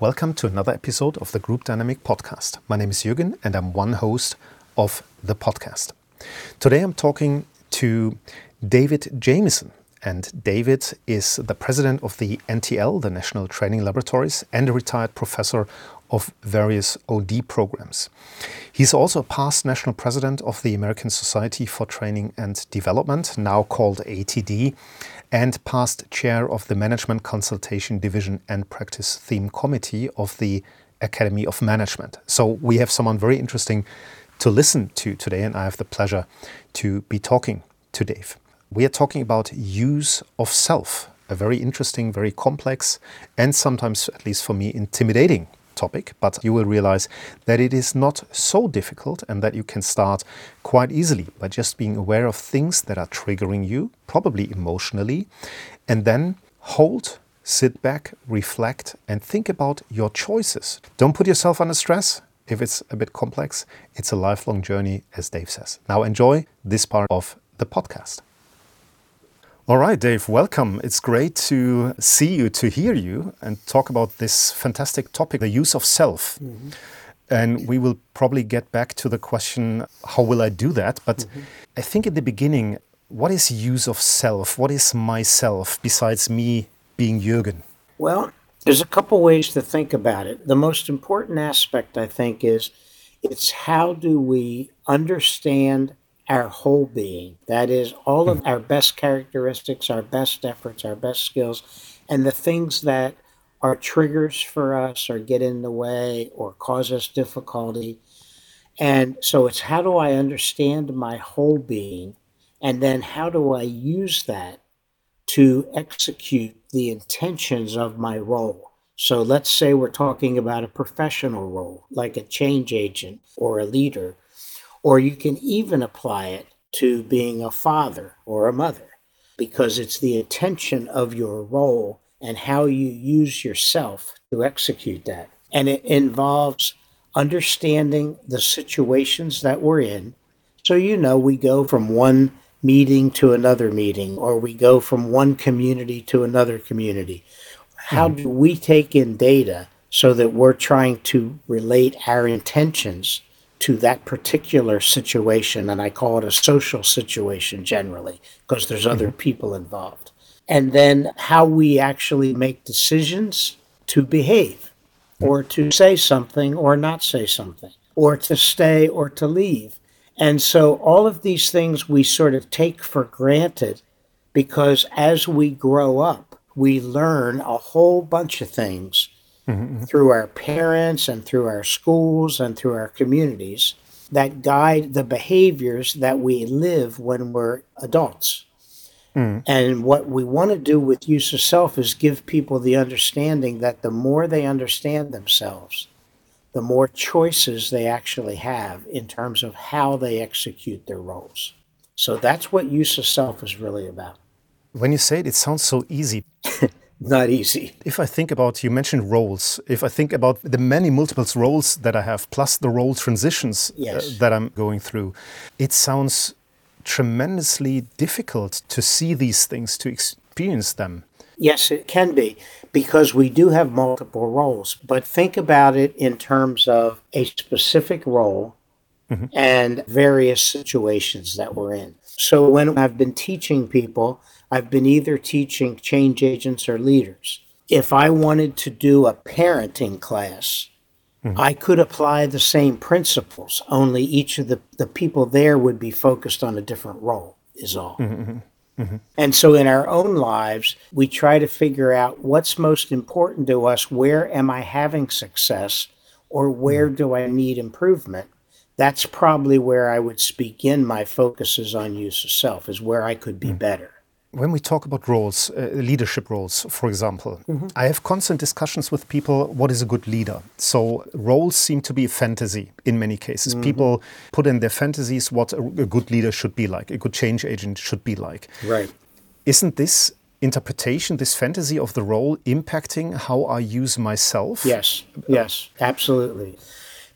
Welcome to another episode of the Group Dynamic Podcast. My name is Jürgen and I'm one host of the podcast. Today I'm talking to David Jamieson. And David is the president of the NTL, the National Training Laboratories, and a retired professor of various OD programs. He's also a past national president of the American Society for Training and Development, now called ATD, and past chair of the Management Consultation Division and Practice Theme Committee of the Academy of Management. So we have someone very interesting to listen to today, and I have the pleasure to be talking to Dave. We are talking about use of self, a very interesting, very complex, and sometimes, at least for me, intimidating topic, but you will realize that it is not so difficult and that you can start quite easily by just being aware of things that are triggering you, probably emotionally, and then hold, sit back, reflect, and think about your choices. Don't put yourself under stress. If it's a bit complex, it's a lifelong journey, as Dave says. Now, enjoy this part of the podcast. All right, Dave, welcome. It's great to see you, to hear you, and talk about this fantastic topic the use of self. Mm -hmm. And we will probably get back to the question how will I do that? But mm -hmm. I think in the beginning, what is use of self? What is myself besides me being Jürgen? Well, there's a couple ways to think about it. The most important aspect, I think, is it's how do we understand our whole being. That is, all of hmm. our best characteristics, our best efforts, our best skills, and the things that are triggers for us or get in the way or cause us difficulty. And so it's how do I understand my whole being? And then how do I use that to execute the intentions of my role? So let's say we're talking about a professional role, like a change agent or a leader or you can even apply it to being a father or a mother because it's the intention of your role and how you use yourself to execute that. And it involves understanding the situations that we're in. So, you know, we go from one meeting to another meeting, or we go from one community to another community. How mm-hmm. do we take in data so that we're trying to relate our intentions to that particular situation, and I call it a social situation generally, because there's other mm-hmm. people involved. And then how we actually make decisions to behave, or to say something or not say something, or to stay or to leave. And so all of these things we sort of take for granted because as we grow up, we learn a whole bunch of things mm-hmm. through our parents and through our schools and through our communities that guide the behaviors that we live when we're adults. Mm. And what we want to do with use of self is give people the understanding that the more they understand themselves, the more choices they actually have in terms of how they execute their roles. So that's what use of self is really about. When you say it, it sounds so easy. not easy. If I think about, you mentioned roles, if I think about the many multiples roles that I have, plus the role transitions uh, yes. uh, that I'm going through, it sounds tremendously difficult to see these things, to experience them. Yes, it can be because we do have multiple roles. But think about it in terms of a specific role mm-hmm. and various situations that we're in. So when I've been teaching people, I've been either teaching change agents or leaders. If I wanted to do a parenting class, mm-hmm. I could apply the same principles, only each of the, the people there would be focused on a different role, is all. Mm-hmm. mm-hmm. mm-hmm. And so in our own lives, we try to figure out what's most important to us. Where am I having success? Or where mm-hmm. do I need improvement? That's probably where I would speak in my focuses on use of self, is where I could be better when we talk about roles, uh, leadership roles, for example, mm -hmm. I have constant discussions with people what is a good leader. So, roles seem to be a fantasy in many cases. Mm -hmm. People put in their fantasies what a, a, good leader should be like, a good change agent should be like. Right. Isn't this interpretation, this fantasy of the role, impacting how I use myself? Yes, yes, absolutely.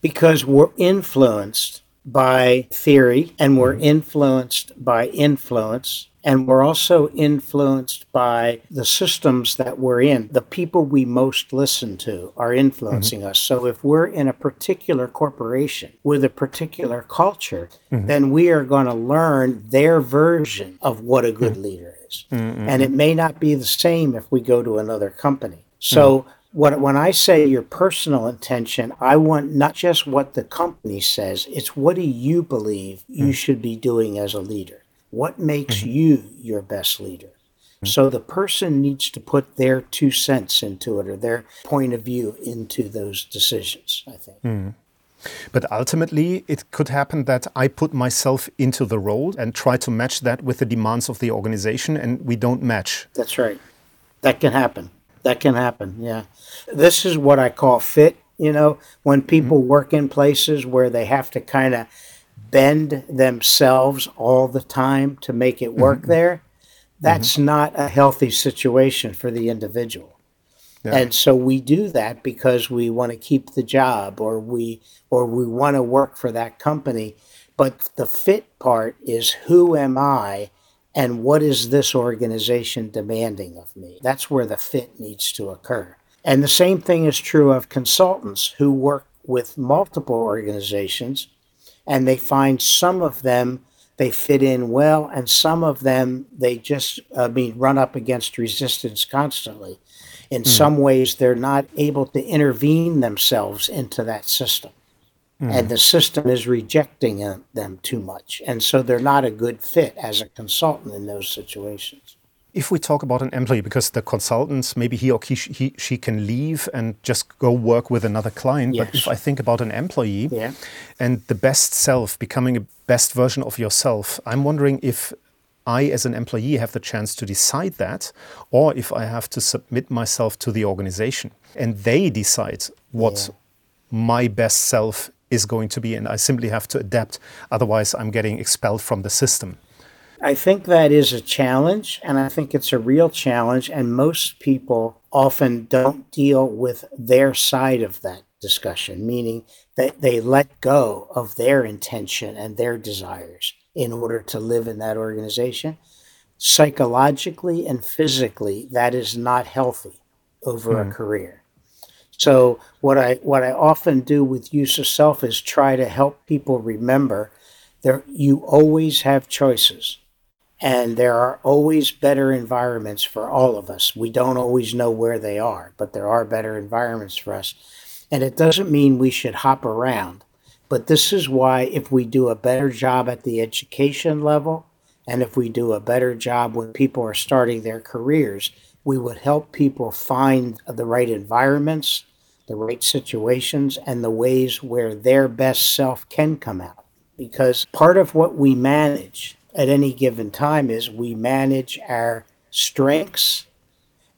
Because we're influenced by theory and we're mm -hmm. influenced by influence And we're also influenced by the systems that we're in. The people we most listen to are influencing mm-hmm. us. So if we're in a particular corporation with a particular culture, mm-hmm. then we are going to learn their version of what a good mm-hmm. leader is. Mm-hmm. And it may not be the same if we go to another company. So mm-hmm. what, when I say your personal intention, I want not just what the company says, it's what do you believe you mm. should be doing as a leader. What makes mm-hmm. you your best leader? Mm-hmm. So the person needs to put their two cents into it or their point of view into those decisions, I think. Mm. But ultimately, it could happen that I put myself into the role and try to match that with the demands of the organization, and we don't match. That's right. That can happen. That can happen. Yeah. This is what I call fit. You know, when people mm-hmm. work in places where they have to kind of bend themselves all the time to make it work mm-hmm. there, that's mm-hmm. not a healthy situation for the individual. Yeah. And so we do that because we want to keep the job or we or we want to work for that company. But the fit part is who am I and what is this organization demanding of me? That's where the fit needs to occur. And the same thing is true of consultants who work with multiple organizations and they find some of them they fit in well, and some of them they just uh, mean run up against resistance constantly. In mm. some ways, they're not able to intervene themselves into that system, mm. and the system is rejecting them too much, and so they're not a good fit as a consultant in those situations if we talk about an employee, because the consultants, maybe he or he, he she can leave and just go work with another client. Yes. But if I think about an employee yeah. and the best self, becoming a best version of yourself, I'm wondering if I, as an employee, have the chance to decide that, or if I have to submit myself to the organization and they decide what yeah. my best self is going to be, and I simply have to adapt. Otherwise, I'm getting expelled from the system. I think that is a challenge, and I think it's a real challenge. And most people often don't deal with their side of that discussion, meaning that they let go of their intention and their desires in order to live in that organization. Psychologically and physically, that is not healthy over a hmm. career. So what I what I often do with use of self is try to help people remember there you always have choices and there are always better environments for all of us. We don't always know where they are, but there are better environments for us. And it doesn't mean we should hop around. But this is why, if we do a better job at the education level, and if we do a better job when people are starting their careers, we would help people find the right environments, the right situations, and the ways where their best self can come out. Because part of what we manage at any given time is we manage our strengths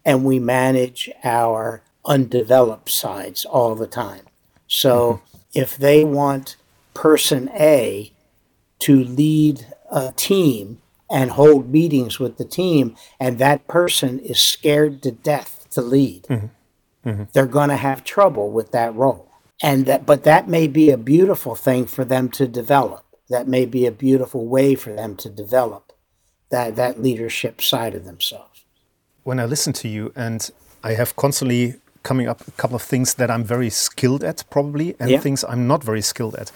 and we manage our undeveloped sides all the time. So mm-hmm. if they want person A to lead a team and hold meetings with the team, and that person is scared to death to lead, mm-hmm. Mm-hmm. they're going to have trouble with that role. And that, but that may be a beautiful thing for them to develop that may be a beautiful way for them to develop that, that leadership side of themselves. When I listen to you, and I have constantly coming up a couple of things that I'm very skilled at, probably, and yeah. things I'm not very skilled at.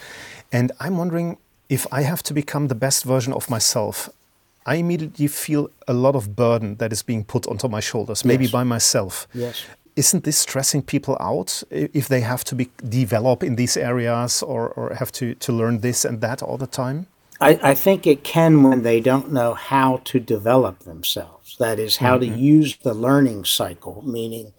And I'm wondering if I have to become the best version of myself, I immediately feel a lot of burden that is being put onto my shoulders, maybe yes. by myself. Yes isn't this stressing people out if they have to be develop in these areas or, or have to, to learn this and that all the time? I, I think it can when they don't know how to develop themselves. That is, how mm-hmm. to use the learning cycle, meaning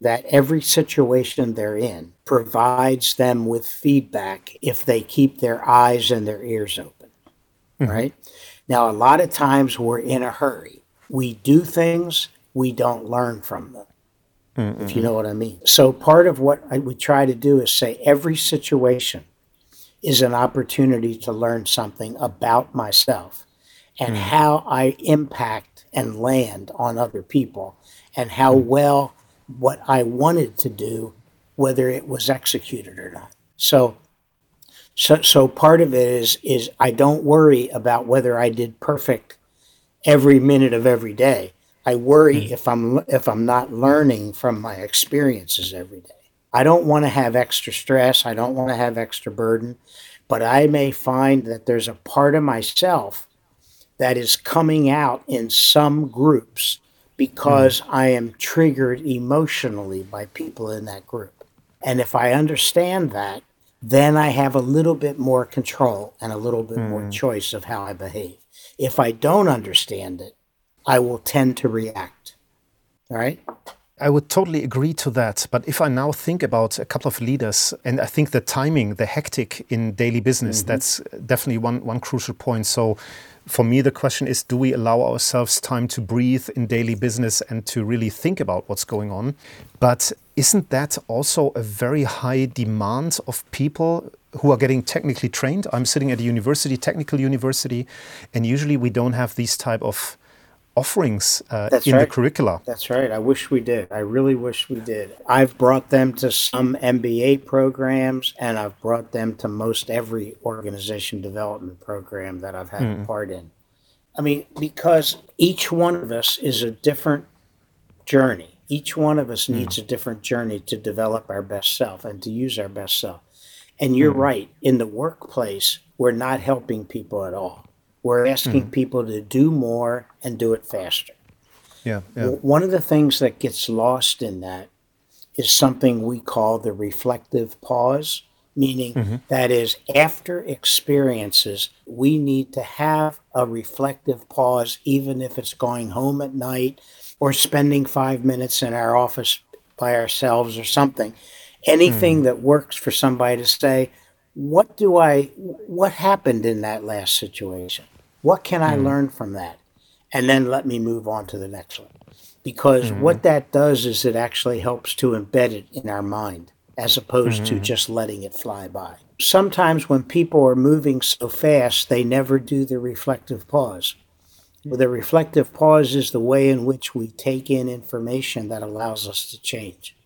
that every situation they're in provides them with feedback if they keep their eyes and their ears open. Mm-hmm. Right? Now, a lot of times we're in a hurry. We do things, we don't learn from them. Mm-hmm. if you know what I mean. So, part of what I, we try to do is say every situation is an opportunity to learn something about myself and mm. how I impact and land on other people and how mm. well what I wanted to do, whether it was executed or not. So, so, so part of it is is I don't worry about whether I did perfect every minute of every day. I worry if I'm if I'm not learning from my experiences every day. I don't want to have extra stress. I don't want to have extra burden, but I may find that there's a part of myself that is coming out in some groups because mm. I am triggered emotionally by people in that group. And if I understand that, then I have a little bit more control and a little bit mm. more choice of how I behave. If I don't understand it, I will tend to react. All right? I would totally agree to that. But if I now think about a couple of leaders, and I think the timing, the hectic in daily business, mm -hmm. that's definitely one, one crucial point. So for me, the question is do we allow ourselves time to breathe in daily business and to really think about what's going on? But isn't that also a very high demand of people who are getting technically trained? I'm sitting at a university, technical university, and usually we don't have these type of offerings uh, in right. the curricula. That's right. I wish we did. I really wish we did. I've brought them to some MBA programs, and I've brought them to most every organization development program that I've had mm. part in. I mean, because each one of us is a different journey. Each one of us mm. needs a different journey to develop our best self and to use our best self. And you're mm. right. In the workplace, we're not helping people at all. We're asking mm-hmm. people to do more and do it faster. Yeah, yeah. One of the things that gets lost in that is something we call the reflective pause, meaning mm-hmm. that is, after experiences, we need to have a reflective pause, even if it's going home at night or spending five minutes in our office by ourselves or something. Anything mm. that works for somebody to say, what do I, what happened in that last situation? What can I mm. learn from that? And then let me move on to the next one. Because mm-hmm. what that does is it actually helps to embed it in our mind as opposed mm-hmm. to just letting it fly by. Sometimes when people are moving so fast, they never do the reflective pause. Well, the reflective pause is the way in which we take in information that allows us to change.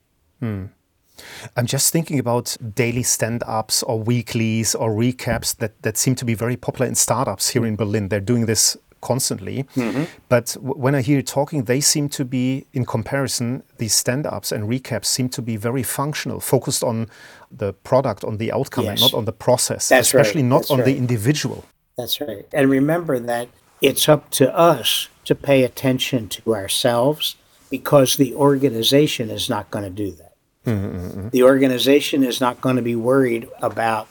Hmm. I'm just thinking about daily stand ups or weeklies or recaps that, that seem to be very popular in startups here in Berlin. They're doing this constantly. Mm-hmm. But w- when I hear you talking, they seem to be, in comparison, these stand ups and recaps seem to be very functional, focused on the product, on the outcome, yes. and not on the process, That's especially right. not That's on right. the individual. That's right. And remember that it's up to us to pay attention to ourselves because the organization is not going to do that. Mm-hmm. The organization is not going to be worried about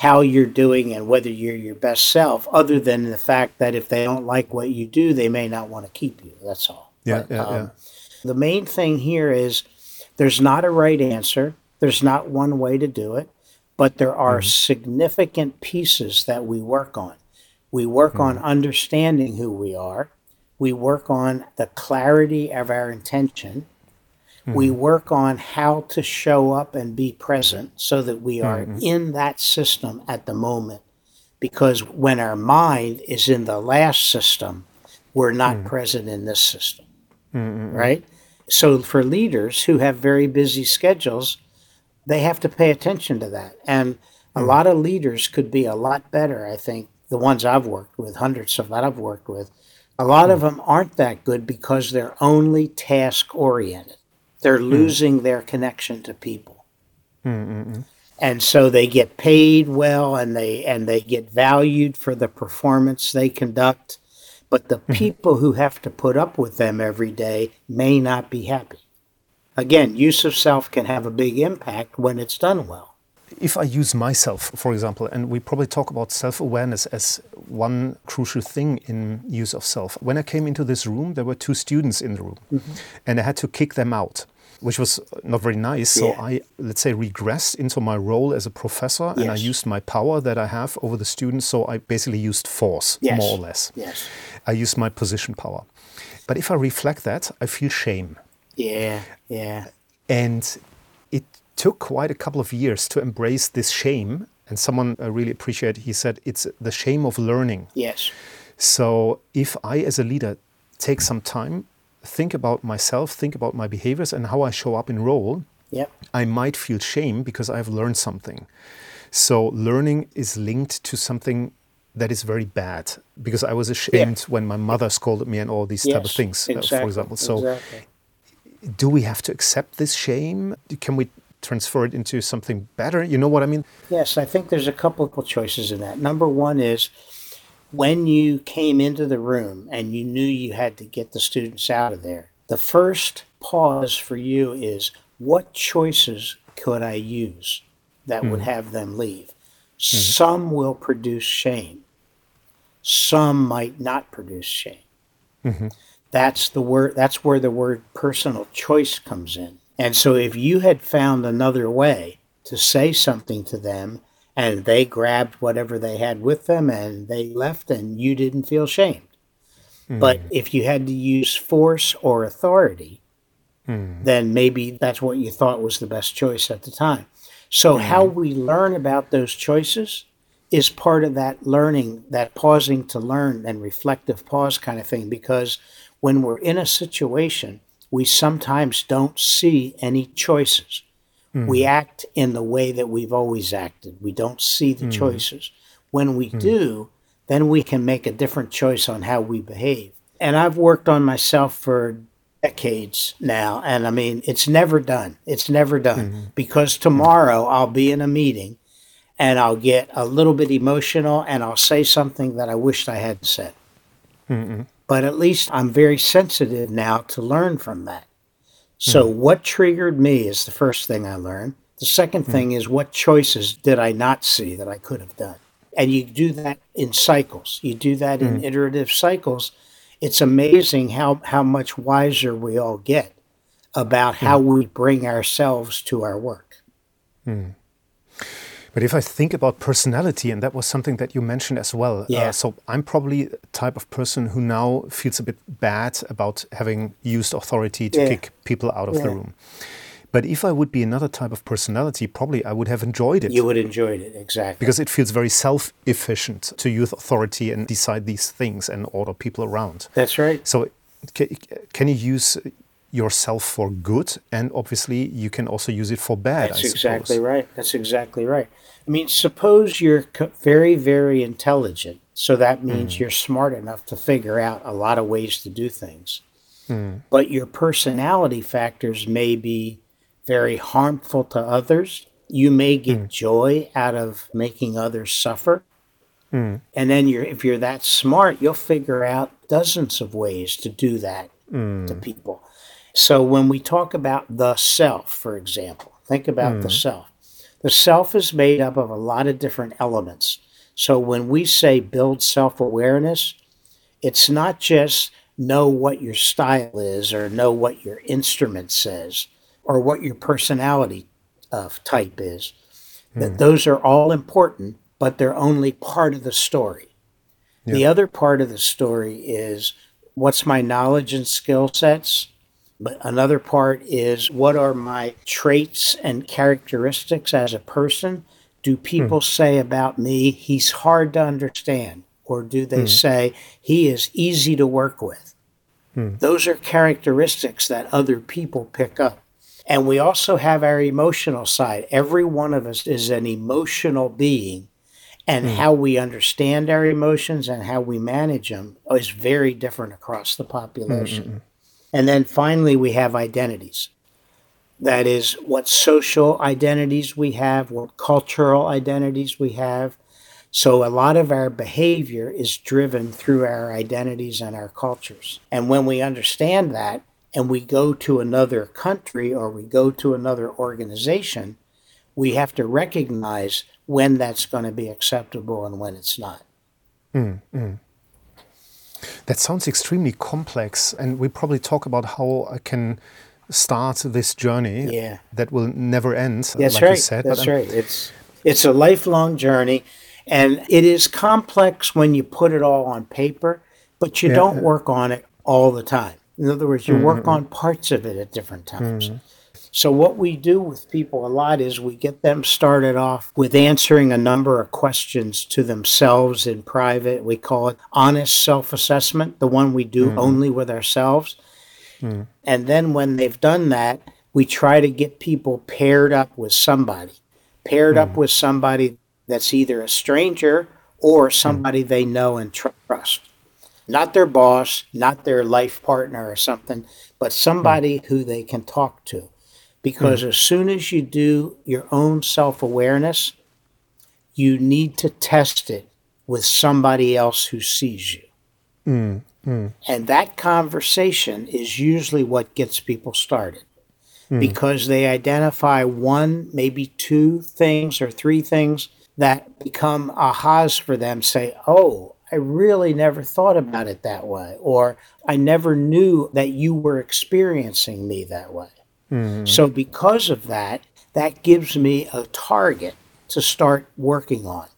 how you're doing and whether you're your best self, other than the fact that if they don't like what you do, they may not want to keep you. That's all. Yeah, but, yeah, um, yeah. The main thing here is there's not a right answer. There's not one way to do it, but there are mm-hmm. significant pieces that we work on. We work on mm-hmm. understanding who we are. We work on the clarity of our intention Mm-hmm. We work on how to show up and be present so that we are mm-hmm. in that system at the moment. Because when our mind is in the last system, we're not mm-hmm. present in this system. Right? So for leaders who have very busy schedules, they have to pay attention to that. And a mm. lot of leaders could be a lot better, I think, the ones I've worked with, hundreds of that I've worked with. A lot of mm. them aren't that good because they're only task oriented. They're hmm. losing mm. their connection to people. Mm-mm. And so they get paid well and they and they get valued for the performance they conduct, but the mm-hmm. people who have to put up with them every day may not be happy. Again, use of self can have a big impact when it's done well. If I use myself, for example, and we probably talk about self awareness as one crucial thing in use of self. When I came into this room, there were two students in the room, mm-hmm. and I had to kick them out which was not very nice. So yeah. I, let's say, regressed into my role as a professor yes. and I used my power that I have over the students. So I basically used force, yes. more or less. Yes. I used my position power. But if I reflect that, I feel shame. Yeah, yeah. And it took quite a couple of years to embrace this shame. And someone I really appreciate, he said, it's the shame of learning. Yes. So if I, as a leader, take some time think about myself, think about my behaviors and how I show up in role, yep. I might feel shame because I've learned something. So learning is linked to something that is very bad because I was ashamed when my mother scolded me and all these type of Yes, things, uh, for example. So, exactly. do we have to accept this shame? Can we transfer it into something better? You know what I mean? Yes, I think there's a couple of choices in that. Number one is when you came into the room and you knew you had to get the students out of there, the first pause for you is what choices could I use that would mm. have them leave? Mm-hmm. Some will produce shame, some might not produce shame. Mm-hmm. That's the word that's where the word personal choice comes in. And so if you had found another way to say something to them and they grabbed whatever they had with them and they left and you didn't feel shamed. But hmm. if you had to use force or authority, hmm. then maybe that's what you thought was the best choice at the time. So hmm. how we learn about those choices is part of that learning, that pausing to learn and reflective pause kind of thing. Because when we're in a situation, we sometimes don't see any choices. Hmm. We act in the way that we've always acted. We don't see the hmm. choices. When we hmm. do, then we can make a different choice on how we behave. And I've worked on myself for decades now. And I mean, it's never done. It's never done because tomorrow I'll be in a meeting and I'll get a little bit emotional and I'll say something that I wished I hadn't said. But at least I'm very sensitive now to learn from that. So, hmm. what triggered me is the first thing I learned. The second hmm. thing is what choices did I not see that I could have done? And you do that in cycles, you do that in hmm. iterative cycles. It's amazing how, how much wiser we all get about how we bring ourselves to our work. But if I think about personality, and that was something that you mentioned as well. Yeah. Uh, so I'm probably a type of person who now feels a bit bad about having used authority to Yeah. kick people out of the room. But if I would be another type of personality, probably I would have enjoyed it You would enjoy it, exactly. because it feels very self efficient to use authority and decide these things and order people around. That's right. So, can you use yourself for good? And obviously, you can also use it for bad. That's exactly right. That's exactly right. I mean, suppose you're very, very intelligent. So that means mm. you're smart enough to figure out a lot of ways to do things. Mm. But your personality factors may be very harmful to others. You may get mm. joy out of making others suffer. And then you're if you're that smart, you'll figure out dozens of ways to do that to people. So when we talk about the self, for example, think about the hmm. self. The self is made up of a lot of different elements. So when we say build self-awareness, it's not just know what your style is or know what your instrument says or what your personality of type is. That hmm. those are all important, but they're only part of the story. The other part of the story is what's my knowledge and skill sets? But another part is what are my traits and characteristics as a person? Do people hmm. say about me, he's hard to understand? Or do they hmm. say, he is easy to work with? Hmm. Those are characteristics that other people pick up. And we also have our emotional side. Every one of us is an emotional being. And how we understand our emotions and how we manage them is very different across the population. And then finally, we have identities. That is, what social identities we have, what cultural identities we have. So, a lot of our behavior is driven through our identities and our cultures. And when we understand that and we go to another country or we go to another organization, we have to recognize when that's going to be acceptable and when it's not. Mm, mm. That sounds extremely complex, and we probably talk about how I can start this journey Yeah. that will never end. That's like right. You said, That's right. It's it's a lifelong journey, and it is complex when you put it all on paper, but you Yeah. don't work on it all the time. In other words, you work mm-hmm. on parts of it at different times. Mm-hmm. So what we do with people a lot is we get them started off with answering a number of questions to themselves in private. We call it honest self-assessment, the one we do mm-hmm. only with ourselves. Mm. And then when they've done that, we try to get people paired up with somebody, paired up mm. with somebody that's either a stranger or somebody mm. they know and trust. Not their boss, not their life partner or something, but somebody who they can talk to. Because hmm. as soon as you do your own self awareness, you need to test it with somebody else who sees you. Hmm, hmm. And that conversation is usually what gets people started because they identify one, maybe two things or three things that become ahas for them. Say, oh, I really never thought about it that way. Or I never knew that you were experiencing me that way. Mm-hmm. So, because of that, that gives me a target to start working on.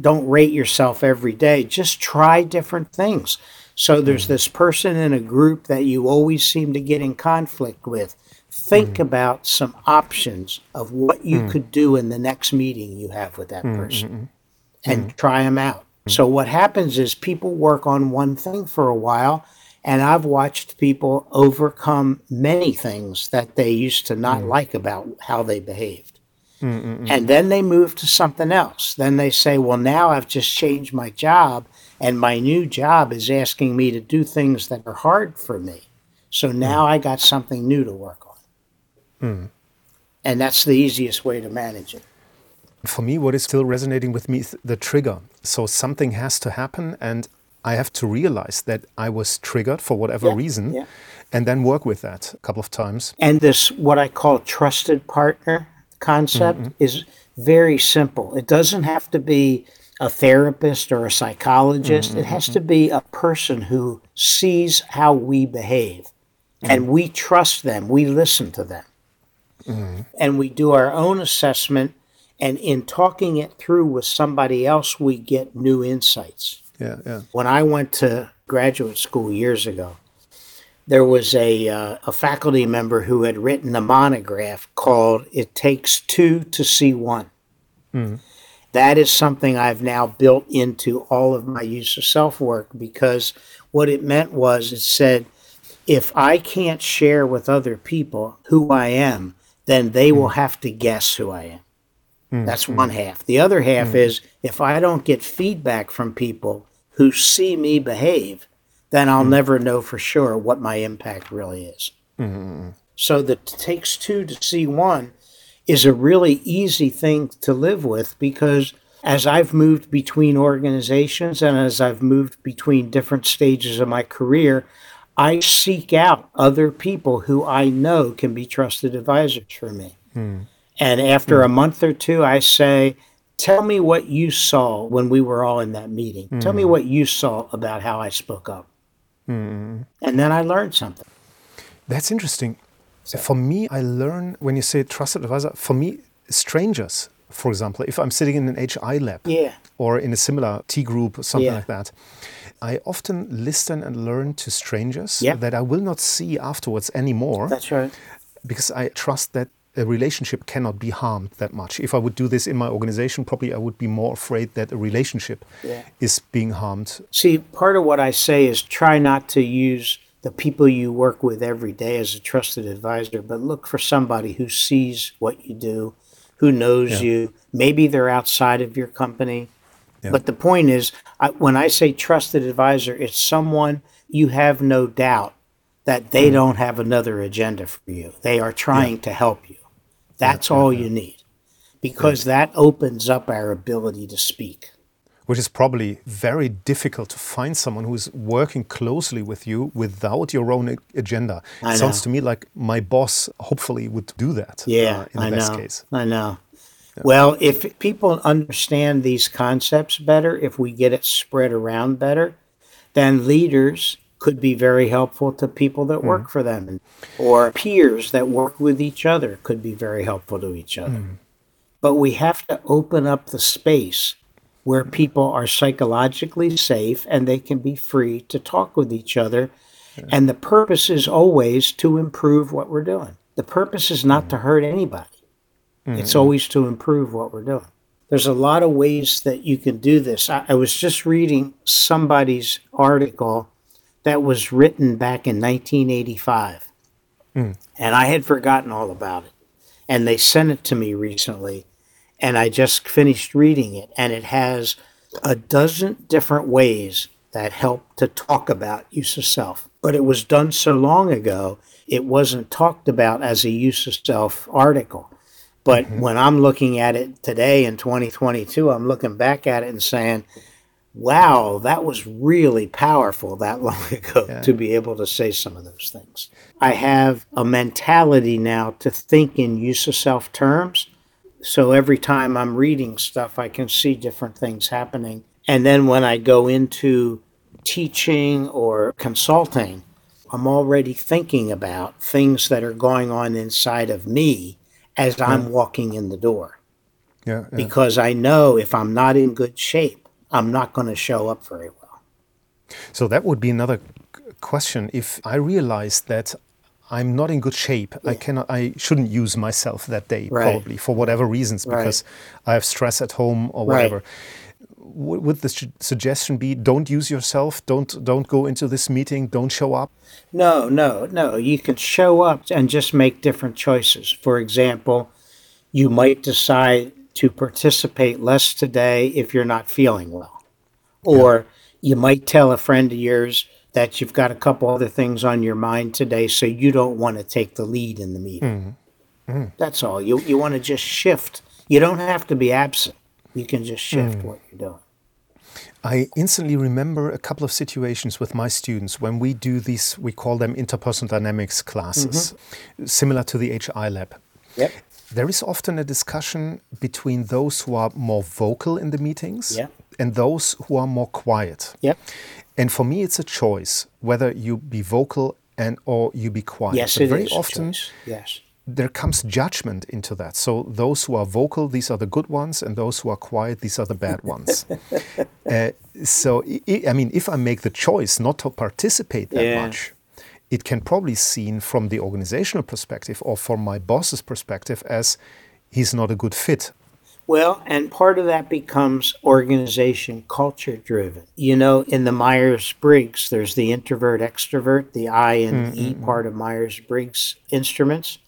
Don't rate yourself every day, just try different things. So, there's mm-hmm. this person in a group that you always seem to get in conflict with. Think mm-hmm. about some options of what you mm. could do in the next meeting you have with that person and try them out. So, what happens is people work on one thing for a while, and I've watched people overcome many things that they used to not mm. like about how they behaved. And then they move to something else. Then they say, Well, now I've just changed my job, and my new job is asking me to do things that are hard for me. So mm. now I got something new to work on. Mm. And that's the easiest way to manage it. For me, what is still resonating with me is the trigger. So something has to happen, and I have to realize that I was triggered for whatever Yeah, reason, yeah. and then work with that a couple of times. And this, what I call trusted partner concept, mm-hmm. is very simple. It doesn't have to be a therapist or a psychologist, it has to mm-hmm. be a person who sees how we behave mm-hmm. and we trust them, we listen to them, and we do our own assessment. And in talking it through with somebody else, we get new insights. Yeah, yeah. When I went to graduate school years ago, there was a, uh, a faculty member who had written a monograph called It Takes Two to See One. Mm-hmm. That is something I've now built into all of my use of self work because what it meant was it said, if I can't share with other people who I am, then they will mm-hmm. have to guess who I am. Mm-hmm. That's one half. The other half is if I don't get feedback from people who see me behave, then I'll hmm. never know for sure what my impact really is. Mm-hmm. So the takes two to see one is a really easy thing to live with because as I've moved between organizations and as I've moved between different stages of my career, I seek out other people who I know can be trusted advisors for me. Hmm. And after hmm. a month or two, I say, Tell me what you saw when we were all in that meeting. Tell me mm. what you saw about how I spoke up. Mm-hmm. And then I learned something. That's interesting. For me, I learn when you say trusted advisor, for me, strangers, for example, if I'm sitting in an HI lab Yeah. or in a similar T group or something Yeah. like that, I often listen and learn to strangers Yeah. that I will not see afterwards anymore That's right. because I trust that a relationship cannot be harmed that much. If I would do this in my organization, probably I would be more afraid that a relationship Yeah. is being harmed. See, part of what I say is try not to use the people you work with every day as a trusted advisor, but look for somebody who sees what you do, who knows Yeah. you. Maybe they're outside of your company. Yeah. But the point is, I, when I say trusted advisor, it's someone you have no doubt that they mm. don't have another agenda for you. They are trying to help you. That's all you need because that opens up our ability to speak. which is probably very difficult to find someone who's working closely with you without your own agenda. I It sounds know. to me like my boss hopefully would do that. Yeah, uh, in the I best know. case. I know. Well, if people understand these concepts better, if we get it spread around better, then leaders could be very helpful to people that work hmm. for them, or peers that work with each other could be very helpful to each other. Hmm. But we have to open up the space where people are psychologically safe and they can be free to talk with each other. And the purpose is always to improve what we're doing. The purpose is not hmm. to hurt anybody. It's always to improve what we're doing. There's a lot of ways that you can do this. I, I was just reading somebody's article that was written back in 1985, and I had forgotten all about it. And they sent it to me recently, and I just finished reading it, and it has a dozen different ways that help to talk about use of self. But it was done so long ago, it wasn't talked about as a use of self article. But mm-hmm. when I'm looking at it today in 2022, I'm looking back at it and saying, wow, that was really powerful that long ago yeah. to be able to say some of those things. I have a mentality now to think in use of self terms. So every time I'm reading stuff, I can see different things happening. And then when I go into teaching or consulting, I'm already thinking about things that are going on inside of me as. I'm walking in the door. Yeah, yeah. Because I know if I'm not in good shape, I'm not going to show up very well. So that would be another question. If I realize that I'm not in good shape, yeah. I cannot, I shouldn't use myself that day right. probably for whatever reasons because right. I have stress at home or whatever. Right. Would the suggestion be don't use yourself, don't don't go into this meeting, don't show up? No, no, no. You can show up and just make different choices. For example, you might decide to participate less today if you're not feeling well. Or yeah. you might tell a friend of yours that you've got a couple other things on your mind today, so you don't want to take the lead in the meeting. Mm. Mm. That's all. You, you want to just shift. You don't have to be absent, you can just shift mm. what you're doing. I instantly remember a couple of situations with my students when we do these, we call them interpersonal dynamics classes, mm-hmm. similar to the HI lab. Yep. There is often a discussion between those who are more vocal in the meetings yeah. and those who are more quiet. Yeah. And for me, it's a choice whether you be vocal and or you be quiet. Yes, but very often, yes. There comes judgment into that. So those who are vocal, these are the good ones, and those who are quiet, these are the bad ones. uh, so I mean, if I make the choice not to participate that yeah. much, it can probably seen from the organizational perspective or from my boss's perspective as he's not a good fit. Well, and part of that becomes organization culture driven. You know, in the Myers Briggs, there's the introvert extrovert, the I and mm-hmm. E part of Myers Briggs instruments.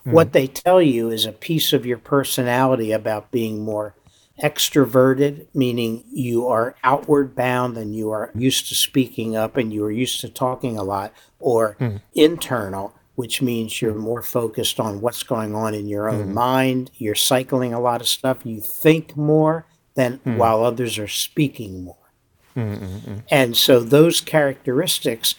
Mm-hmm. What they tell you is a piece of your personality about being more extroverted, meaning you are outward bound and you are used to speaking up and you are used to talking a lot, or mm. internal, which means you're more focused on what's going on in your own mm. mind. You're cycling a lot of stuff. You think more than mm. while others are speaking more. Mm-mm-mm. And so those characteristics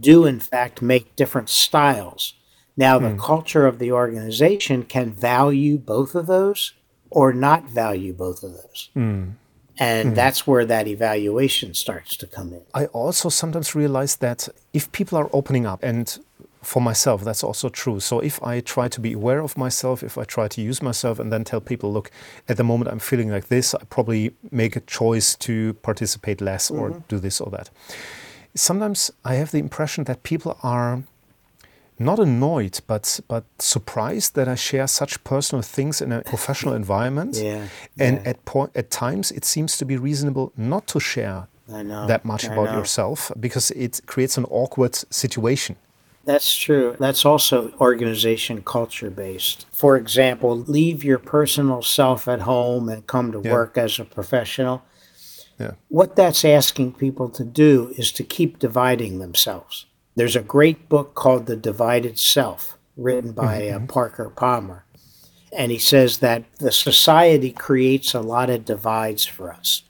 do, in fact, make different styles. Now, the culture of the organization can value both of those or not value both of those. Mm. And mm. that's where that evaluation starts to come in. I also sometimes realize that if people are opening up, and for myself, that's also true. So if I try to be aware of myself, if I try to use myself and then tell people, look, at the moment I'm feeling like this, I probably make a choice to participate less or mm-hmm. do this or that. Sometimes I have the impression that people are not annoyed, but but surprised that I share such personal things in a professional environment. Yeah, and yeah. at point at times it seems to be reasonable not to share that much I about know. yourself because it creates an awkward situation. That's true. That's also organization culture based. For example, leave your personal self at home and come to yeah. work as a professional. Yeah. What that's asking people to do is to keep dividing themselves. There's a great book called The Divided Self, written by uh, mm-hmm. uh, Parker Palmer. And he says that the society creates a lot of divides for us.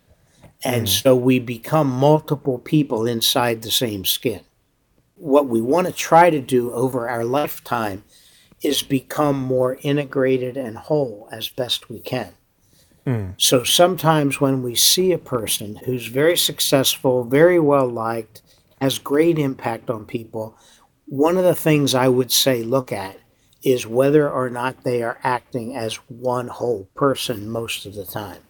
And mm. so we become multiple people inside the same skin. What we want to try to do over our lifetime is become more integrated and whole as best we can. Mm. So sometimes when we see a person who's very successful, very well liked, has great impact on people. One of the things I would say look at is whether or not they are acting as one whole person most of the time.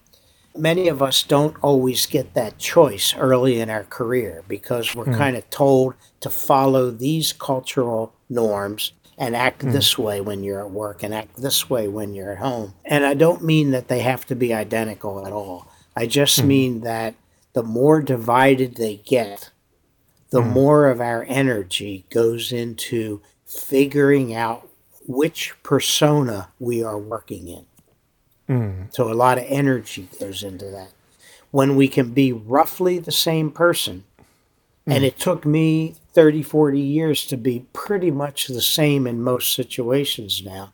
Many of us don't always get that choice early in our career because we're mm. kind of told to follow these cultural norms and act mm. this way when you're at work and act this way when you're at home. And I don't mean that they have to be identical at all. I just mm. mean that the more divided they get, the mm. more of our energy goes into figuring out which persona we are working in. Mm. So a lot of energy goes into that. when we can be roughly the same person. And it took me 30, 40 years to be pretty much the same in most situations now.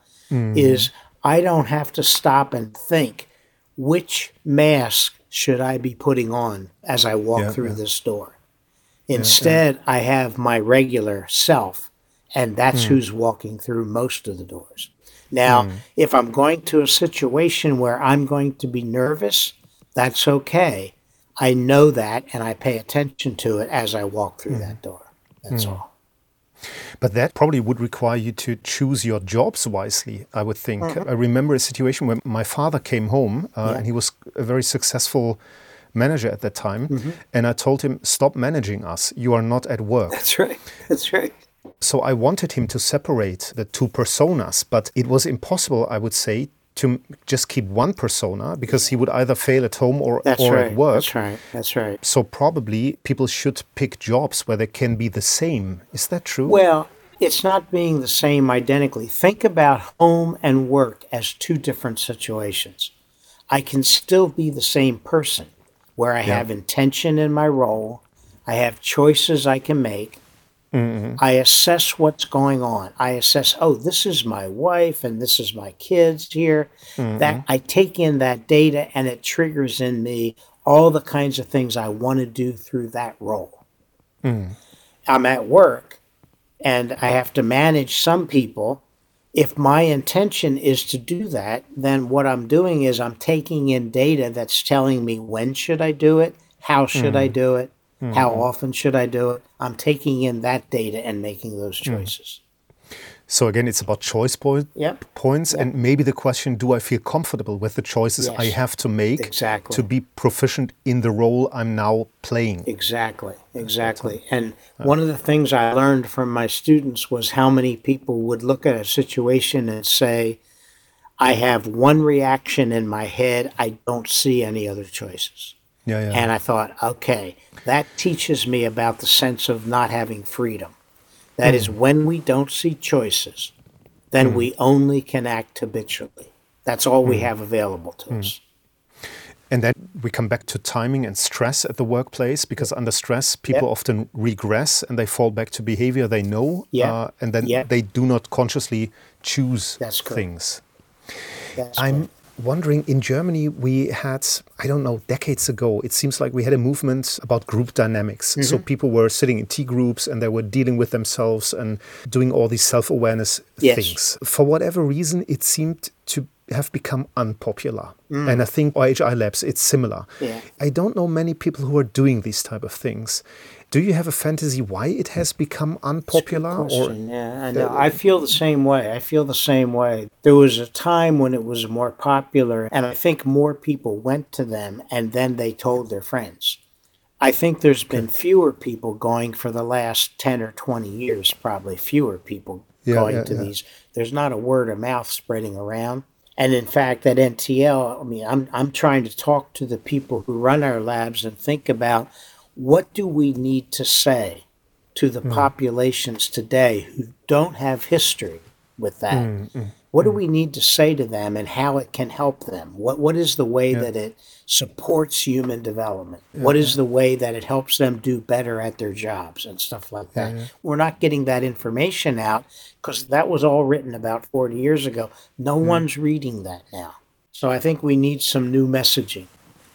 Is I don't have to stop and think which mask should I be putting on as I walk Yeah, through yeah. this door. Instead, I have my regular self, and that's hmm. who's walking through most of the doors. Now, hmm. if I'm going to a situation where I'm going to be nervous, that's okay. I know that and I pay attention to it as I walk through that hmm. door. That's all. But that probably would require you to choose your jobs wisely, I would think. Mm-hmm. I remember a situation when my father came home uh, Yeah. and he was a very successful manager at that time. Mm-hmm. And I told him, Stop managing us. You are not at work. That's right. That's right. So I wanted him to separate the two personas, but it was impossible, I would say, to just keep one persona because he would either fail at home or, That's or right. at work. That's right. That's right. So probably people should pick jobs where they can be the same. Is that true? Well, it's not being the same identically. Think about home and work as two different situations. I can still be the same person where I have intention in my role, I have choices I can make. Mm-hmm. I assess what's going on. I assess, oh, this is my wife and this is my kids here. That mm-hmm. I take in that data and it triggers in me all the kinds of things I want to do through that role. Mm. I'm at work and I have to manage some people. If my intention is to do that, then what I'm doing is I'm taking in data that's telling me when should I do it, how should I mm. do it, how mm-hmm. often should I do it. I'm taking in that data and making those mm. choices. So again, it's about choice point, Yep. points, and maybe the question: Do I feel comfortable with the choices I have to make Exactly. to be proficient in the role I'm now playing? Exactly, exactly. And one of the things I learned from my students was how many people would look at a situation and say, I have one reaction in my head, I don't see any other choices. Yeah, yeah. And I thought, okay, that teaches me about the sense of not having freedom. That is, hmm. when we don't see choices, then hmm. we only can act habitually. That's all we hmm. have available to us. And then we come back to timing and stress at the workplace because under stress, people Yep. often regress and they fall back to behavior they know, Yeah. uh, and then Yeah. they do not consciously choose things. That's I'm wondering in Germany, we had, I don't know, decades ago, it seems like we had a movement about group dynamics. So Mm-hmm. people were sitting in T groups and they were dealing with themselves and doing all these self awareness Yes. things. For whatever reason, it seemed to have become unpopular. Mm. And I think OHI Labs, it's similar. Yeah. I don't know many people who are doing these type of things. Do you have a fantasy why it has become unpopular? Or yeah, I know. I feel the same way. I feel the same way. There was a time when it was more popular, and I think more people went to them and then they told their friends. I think there's been fewer people going for the last 10 or 20 years, probably fewer people Yeah, going yeah, to yeah. these. There's not a word of mouth spreading around. And in fact, at NTL, I mean, I'm, I'm trying to talk to the people who run our labs and think about what do we need to say to the hmm. populations today who don't have history with that? Hmm, hmm. What do hmm. we need to say to them and how it can help them? What what is the way that it supports human development? What is the way that it helps them do better at their jobs and stuff like that? We're not getting that information out because that was all written about 40 years ago. No hmm. one's reading that now. So I think we need some new messaging.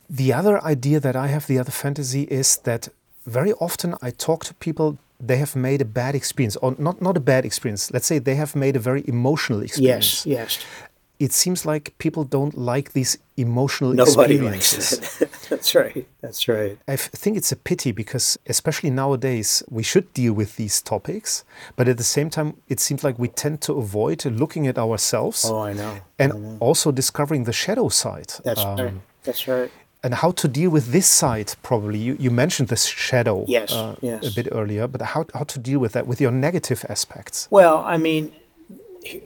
The other idea that I have, the other fantasy, is that very often I talk to people. They have made a bad experience, or not not a bad experience. Let's say they have made a very emotional experience. Yes, yes. It seems like people don't like these emotional Nobody likes experiences. it. That's right. That's right. I think it's a pity because, especially nowadays, we should deal with these topics, but at the same time, it seems like we tend to avoid looking at ourselves Oh, I know. and also discovering the shadow side. That's Um, right. That's right. And how to deal with this side probably you, you mentioned this shadow Yes, uh, yes. a bit earlier but how, how to deal with that with your negative aspects Well, I mean,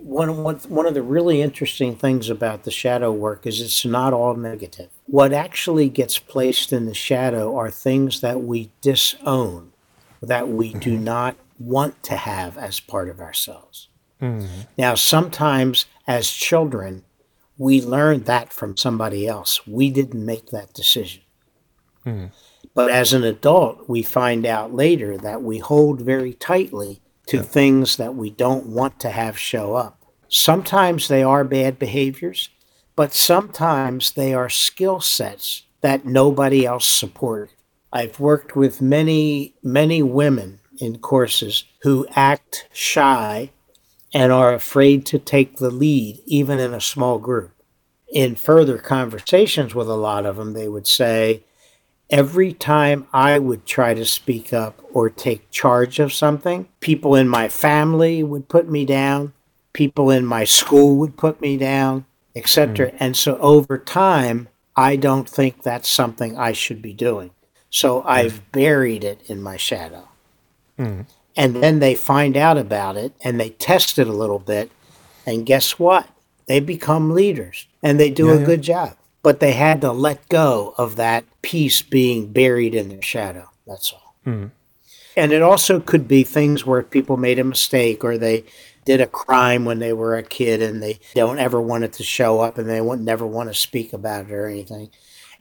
one, one, one of the really interesting things about the shadow work is it's not all negative. What actually gets placed in the shadow are things that we disown, that we do not want to have as part of ourselves. Now, sometimes as children, we learned that from somebody else. We didn't make that decision. Hmm. But as an adult, we find out later that we hold very tightly to things that we don't want to have show up. Sometimes they are bad behaviors, but sometimes they are skill sets that nobody else supported. I've worked with many, many women in courses who act shy and are afraid to take the lead, even in a small group. In further conversations with a lot of them, they would say, every time I would try to speak up or take charge of something, people in my family would put me down, people in my school would put me down, etc. Hmm. And so over time, I don't think that's something I should be doing. So hmm. I've buried it in my shadow. Hmm. And then they find out about it and they test it a little bit. And guess what? They become leaders and they do Yeah, a yeah. good job. But they had to let go of that piece being buried in their shadow. That's all. Hmm. And it also could be things where people made a mistake or they did a crime when they were a kid and they don't ever want it to show up and they won't never want to speak about it or anything.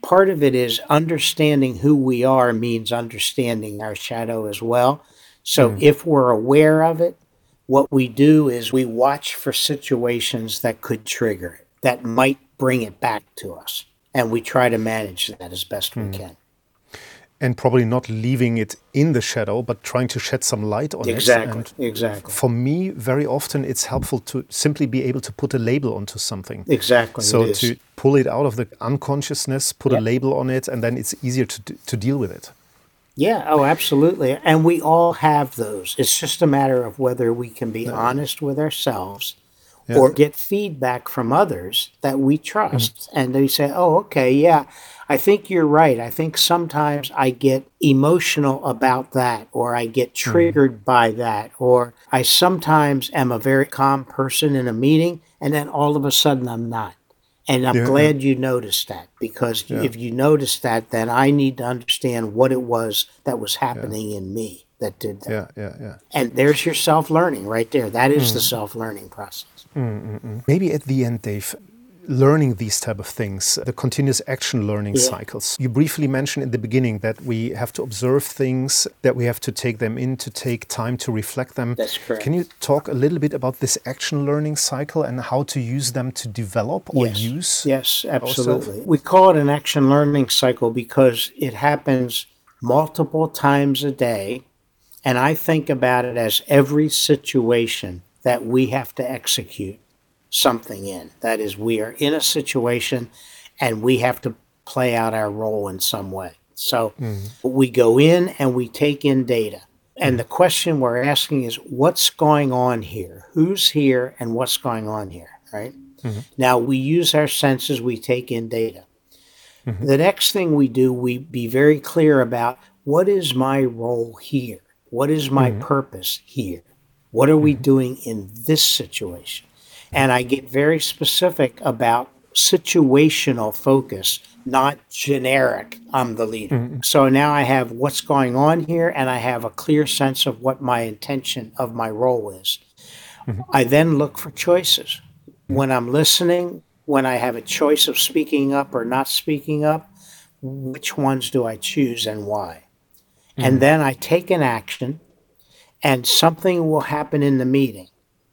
Part of it is understanding who we are means understanding our shadow as well. So hmm. if we're aware of it, what we do is we watch for situations that could trigger it, that might bring it back to us. And we try to manage that as best we hmm. can. And probably not leaving it in the shadow, but trying to shed some light on Exactly. it. Exactly. For me, very often it's helpful to simply be able to put a label onto something. Exactly. So to pull it out of the unconsciousness, put a label on it, and then it's easier to, to deal with it. Yeah, oh, absolutely. And we all have those. It's just a matter of whether we can be honest with ourselves or get feedback from others that we trust. Mm-hmm. And they say, oh, okay, yeah, I think you're right. I think sometimes I get emotional about that, or I get mm-hmm. triggered by that, or I sometimes am a very calm person in a meeting, and then all of a sudden I'm not. And I'm Yeah, yeah. glad you noticed that because if you notice that, then I need to understand what it was that was happening in me that did that. Yeah, yeah, yeah. And there's your self learning right there. That is the mm. self learning process. Mm, mm, Maybe at the end, Dave, learning these type of things, the continuous action learning Yeah. cycles. You briefly mentioned in the beginning that we have to observe things, that we have to take them in, to take time to reflect them. That's correct. Can you talk a little bit about this action learning cycle and how to use them to develop or yes. use? Yes, absolutely. We call it an action learning cycle because it happens multiple times a day. And I think about it as every situation that we have to execute something in. That is, we are in a situation and we have to play out our role in some way. So mm-hmm. we go in and we take in data. And the question we're asking is what's going on here? Who's here and what's going on here, right? Mm-hmm. Now we use our senses, we take in data. Mm-hmm. The next thing we do, we be very clear about what is my role here? What is my purpose here? What are we doing in this situation? And I get very specific about situational focus, not generic, I'm the leader. Mm-hmm. So now I have what's going on here and I have a clear sense of what my intention of my role is. Mm-hmm. I then look for choices. When I'm listening, when I have a choice of speaking up or not speaking up, which ones do I choose and why? And mm-hmm. then I take an action, and something will happen in the meeting.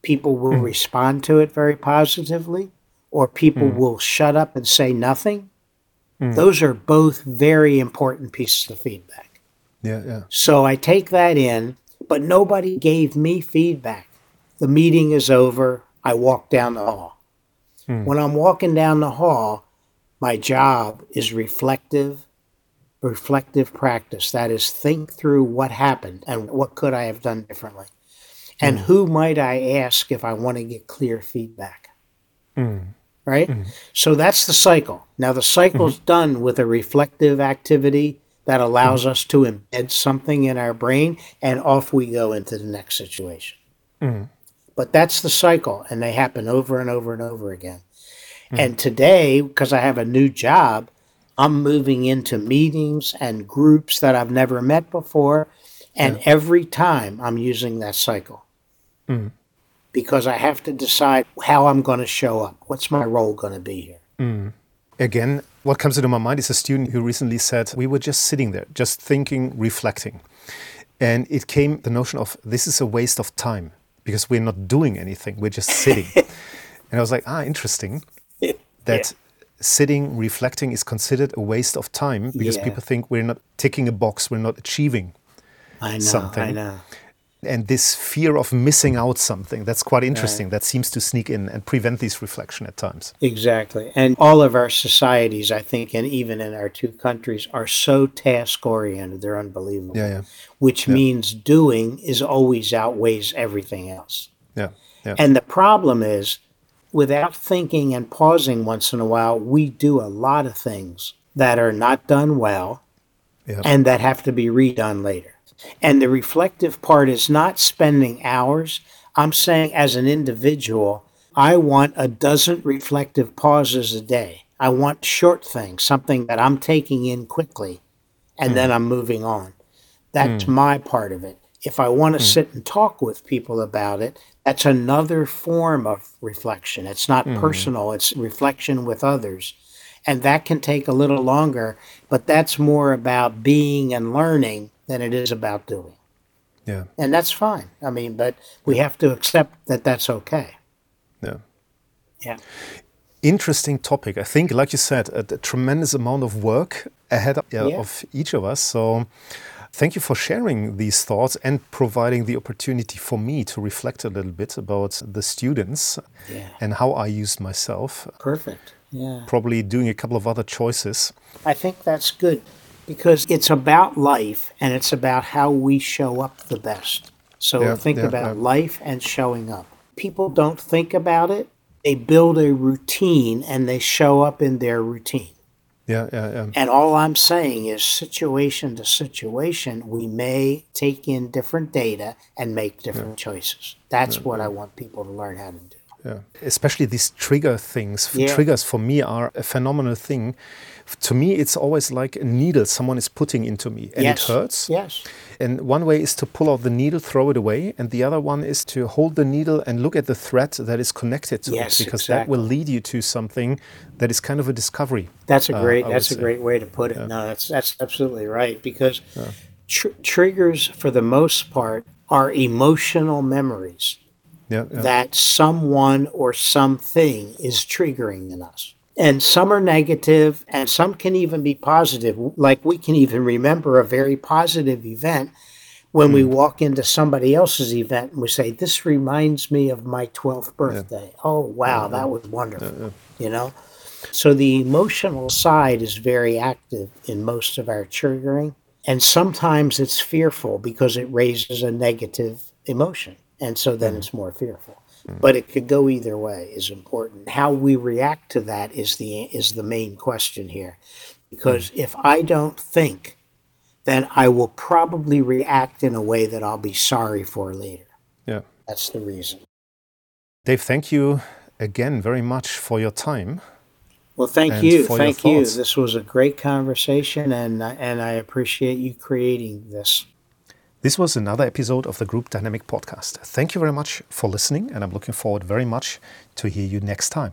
People will hmm. respond to it very positively, or people hmm. will shut up and say nothing. Hmm. Those are both very important pieces of feedback. Yeah, yeah. So I take that in, but nobody gave me feedback. The meeting is over. I walk down the hall. When I'm walking down the hall, my job is reflective, reflective practice. That is, think through what happened and what could I have done differently. And hmm. who might I ask if I want to get clear feedback? Hmm. Right? Hmm. So that's the cycle. Now, the cycle's mm-hmm. done with a reflective activity that allows mm. us to embed something in our brain, and off we go into the next situation. But that's the cycle, and they happen over and over and over again. And today, because I have a new job, I'm moving into meetings and groups that I've never met before. And every time I'm using that cycle because I have to decide how I'm going to show up. What's my role going to be here? Again, what comes into my mind is a student who recently said, We were just sitting there, just thinking, reflecting. And it came the notion of this is a waste of time because we're not doing anything, we're just sitting. and I was like, Ah, interesting. That yeah. sitting, reflecting is considered a waste of time because yeah. people think we're not ticking a box, we're not achieving I know, something. I know and this fear of missing out something that's quite interesting right. that seems to sneak in and prevent this reflection at times exactly and all of our societies i think and even in our two countries are so task oriented they're unbelievable yeah, yeah. which yeah. means doing is always outweighs everything else yeah, yeah and the problem is without thinking and pausing once in a while we do a lot of things that are not done well yeah. and that have to be redone later and the reflective part is not spending hours. I'm saying, as an individual, I want a dozen reflective pauses a day. I want short things, something that I'm taking in quickly, and mm. then I'm moving on. That's mm. my part of it. If I want to mm. sit and talk with people about it, that's another form of reflection. It's not hmm. personal, it's reflection with others. And that can take a little longer, but that's more about being and learning than it is about doing. Yeah. And that's fine. I mean, but we have to accept that that's okay. Yeah. Yeah. Interesting topic. I think, like you said, a, a tremendous amount of work ahead of, uh, yeah. of each of us. So, thank you for sharing these thoughts and providing the opportunity for me to reflect a little bit about the students yeah. and how I used myself. Perfect. Yeah. Probably doing a couple of other choices. I think that's good because it's about life and it's about how we show up the best. So yeah, think yeah, about yeah. life and showing up. People don't think about it. They build a routine and they show up in their routine. Yeah, yeah, yeah. And all I'm saying is situation to situation, we may take in different data and make different choices. That's what I want people to learn how to do. Yeah. Especially these trigger things. Triggers for me are a phenomenal thing to me, it's always like a needle someone is putting into me and yes. it hurts. Yes. And one way is to pull out the needle, throw it away. And the other one is to hold the needle and look at the thread that is connected to yes, it because exactly. that will lead you to something that is kind of a discovery. That's a uh, great, uh, that's a say. great way to put it. Yeah. No, that's, that's absolutely right because yeah. tr- triggers for the most part are emotional memories. Yeah, that someone or something is triggering in us and some are negative and some can even be positive like we can even remember a very positive event when mm. we hmm. walk into somebody else's event and we say this reminds me of my 12th birthday yeah. oh wow yeah. that was wonderful yeah, you know so the emotional side is very active in most of our triggering and sometimes it's fearful because it raises a negative emotion and so then mm. it's more fearful but it could go either way is important. How we react to that is the is the main question here. Because hmm. if I don't think, then I will probably react in a way that I'll be sorry for later. Yeah. That's the reason. Dave, thank you again very much for your time. Well, thank you. Thank you. This was a great conversation and and I appreciate you creating this. This was another episode of the Group Dynamic Podcast. Thank you very much for listening, and I'm looking forward very much to hear you next time.